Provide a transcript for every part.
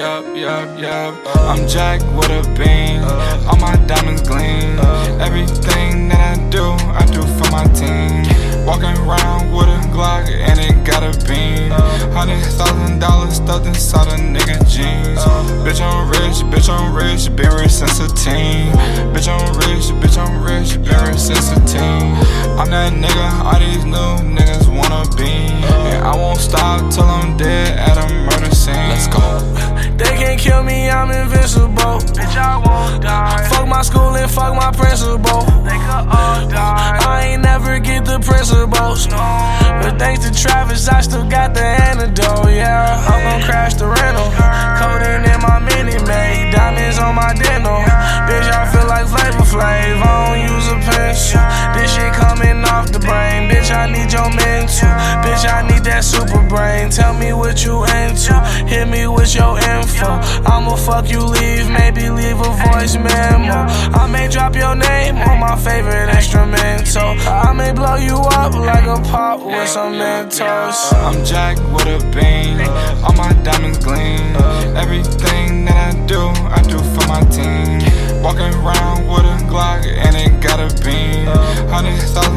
yup, yup, yup. I'm Jack with a beam. All my diamonds gleam. Everything that I do, I do for my team. Walking around with a Glock and it got a beam. Hundred thousand dollars stuffed inside a nigga jeans. Bitch, I'm rich, bitch, I'm rich, been rich since a teen. Bitch, I'm rich, bitch, I'm rich, been rich since a teen. I'm that nigga, all these new niggas wanna be. My school and fuck my principal. They could all die. I ain't never get the principles. But thanks to Travis, I still got the antidote. Yeah, I'm gon' crash the rental. Codeine in my Minute Maid, diamonds on my dental. Bitch, I feel like Flavor Flav. I don't use a pencil. This shit coming off the brain. Bitch, I need your mental. Bitch, I need that super brain. Tell me what you into. Hit me with your info. I'ma fuck you, leave. Maybe leave a voice memo. I may drop your name on my favorite instrumental. I may blow you up like a pop with some Mentos. I'm Jack with a bean. All my diamonds gleam. Everything that I do,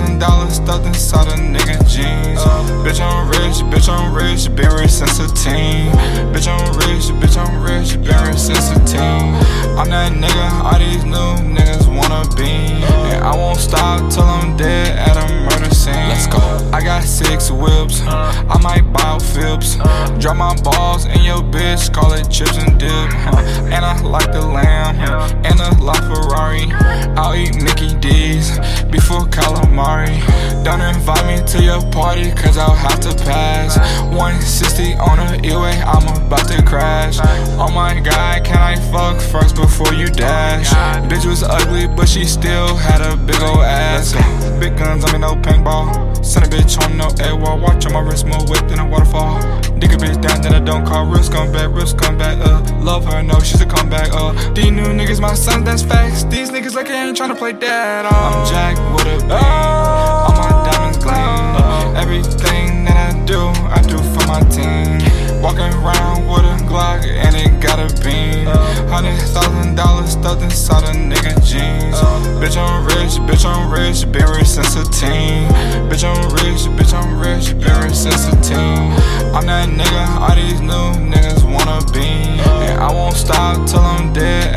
thousand dollars stuffed inside a nigga jeans. Bitch, I'm rich, bitch, I'm rich, been rich since a teen. Bitch, I'm rich, bitch, I'm rich, been rich since a teen. I'm that nigga, all these new niggas wanna be. And I won't stop till I'm dead at a murder scene. Let's go. I got six whips, I might buy out Phipps. Drop my balls in your bitch, call it chips and dip. And I like the lamb, calamari. Don't invite me to your party, cause I'll have to pass. 160 on the E-way, I'm about to crash. Oh my god, can I fuck first before you dash? Bitch was ugly, but she still had a big old ass. Guns, I mean no paintball. Send a bitch on no AWOL, watch on my wrist move within a waterfall. Dig a bitch down that I don't call risk come back, risk come back, uh. Love her, no, she's a comeback, uh. These new niggas, my son, that's facts. These niggas like I ain't tryna play that, uh. I'm Jack with a beam. All my diamonds gleam. Everything that I dollars stuffed inside a nigga jeans. Bitch, I'm rich, bitch, I'm rich, been rich since a teen. Bitch, I'm rich, bitch, I'm rich, been rich since a teen. I'm that nigga, all these new niggas wanna be. And I won't stop till I'm dead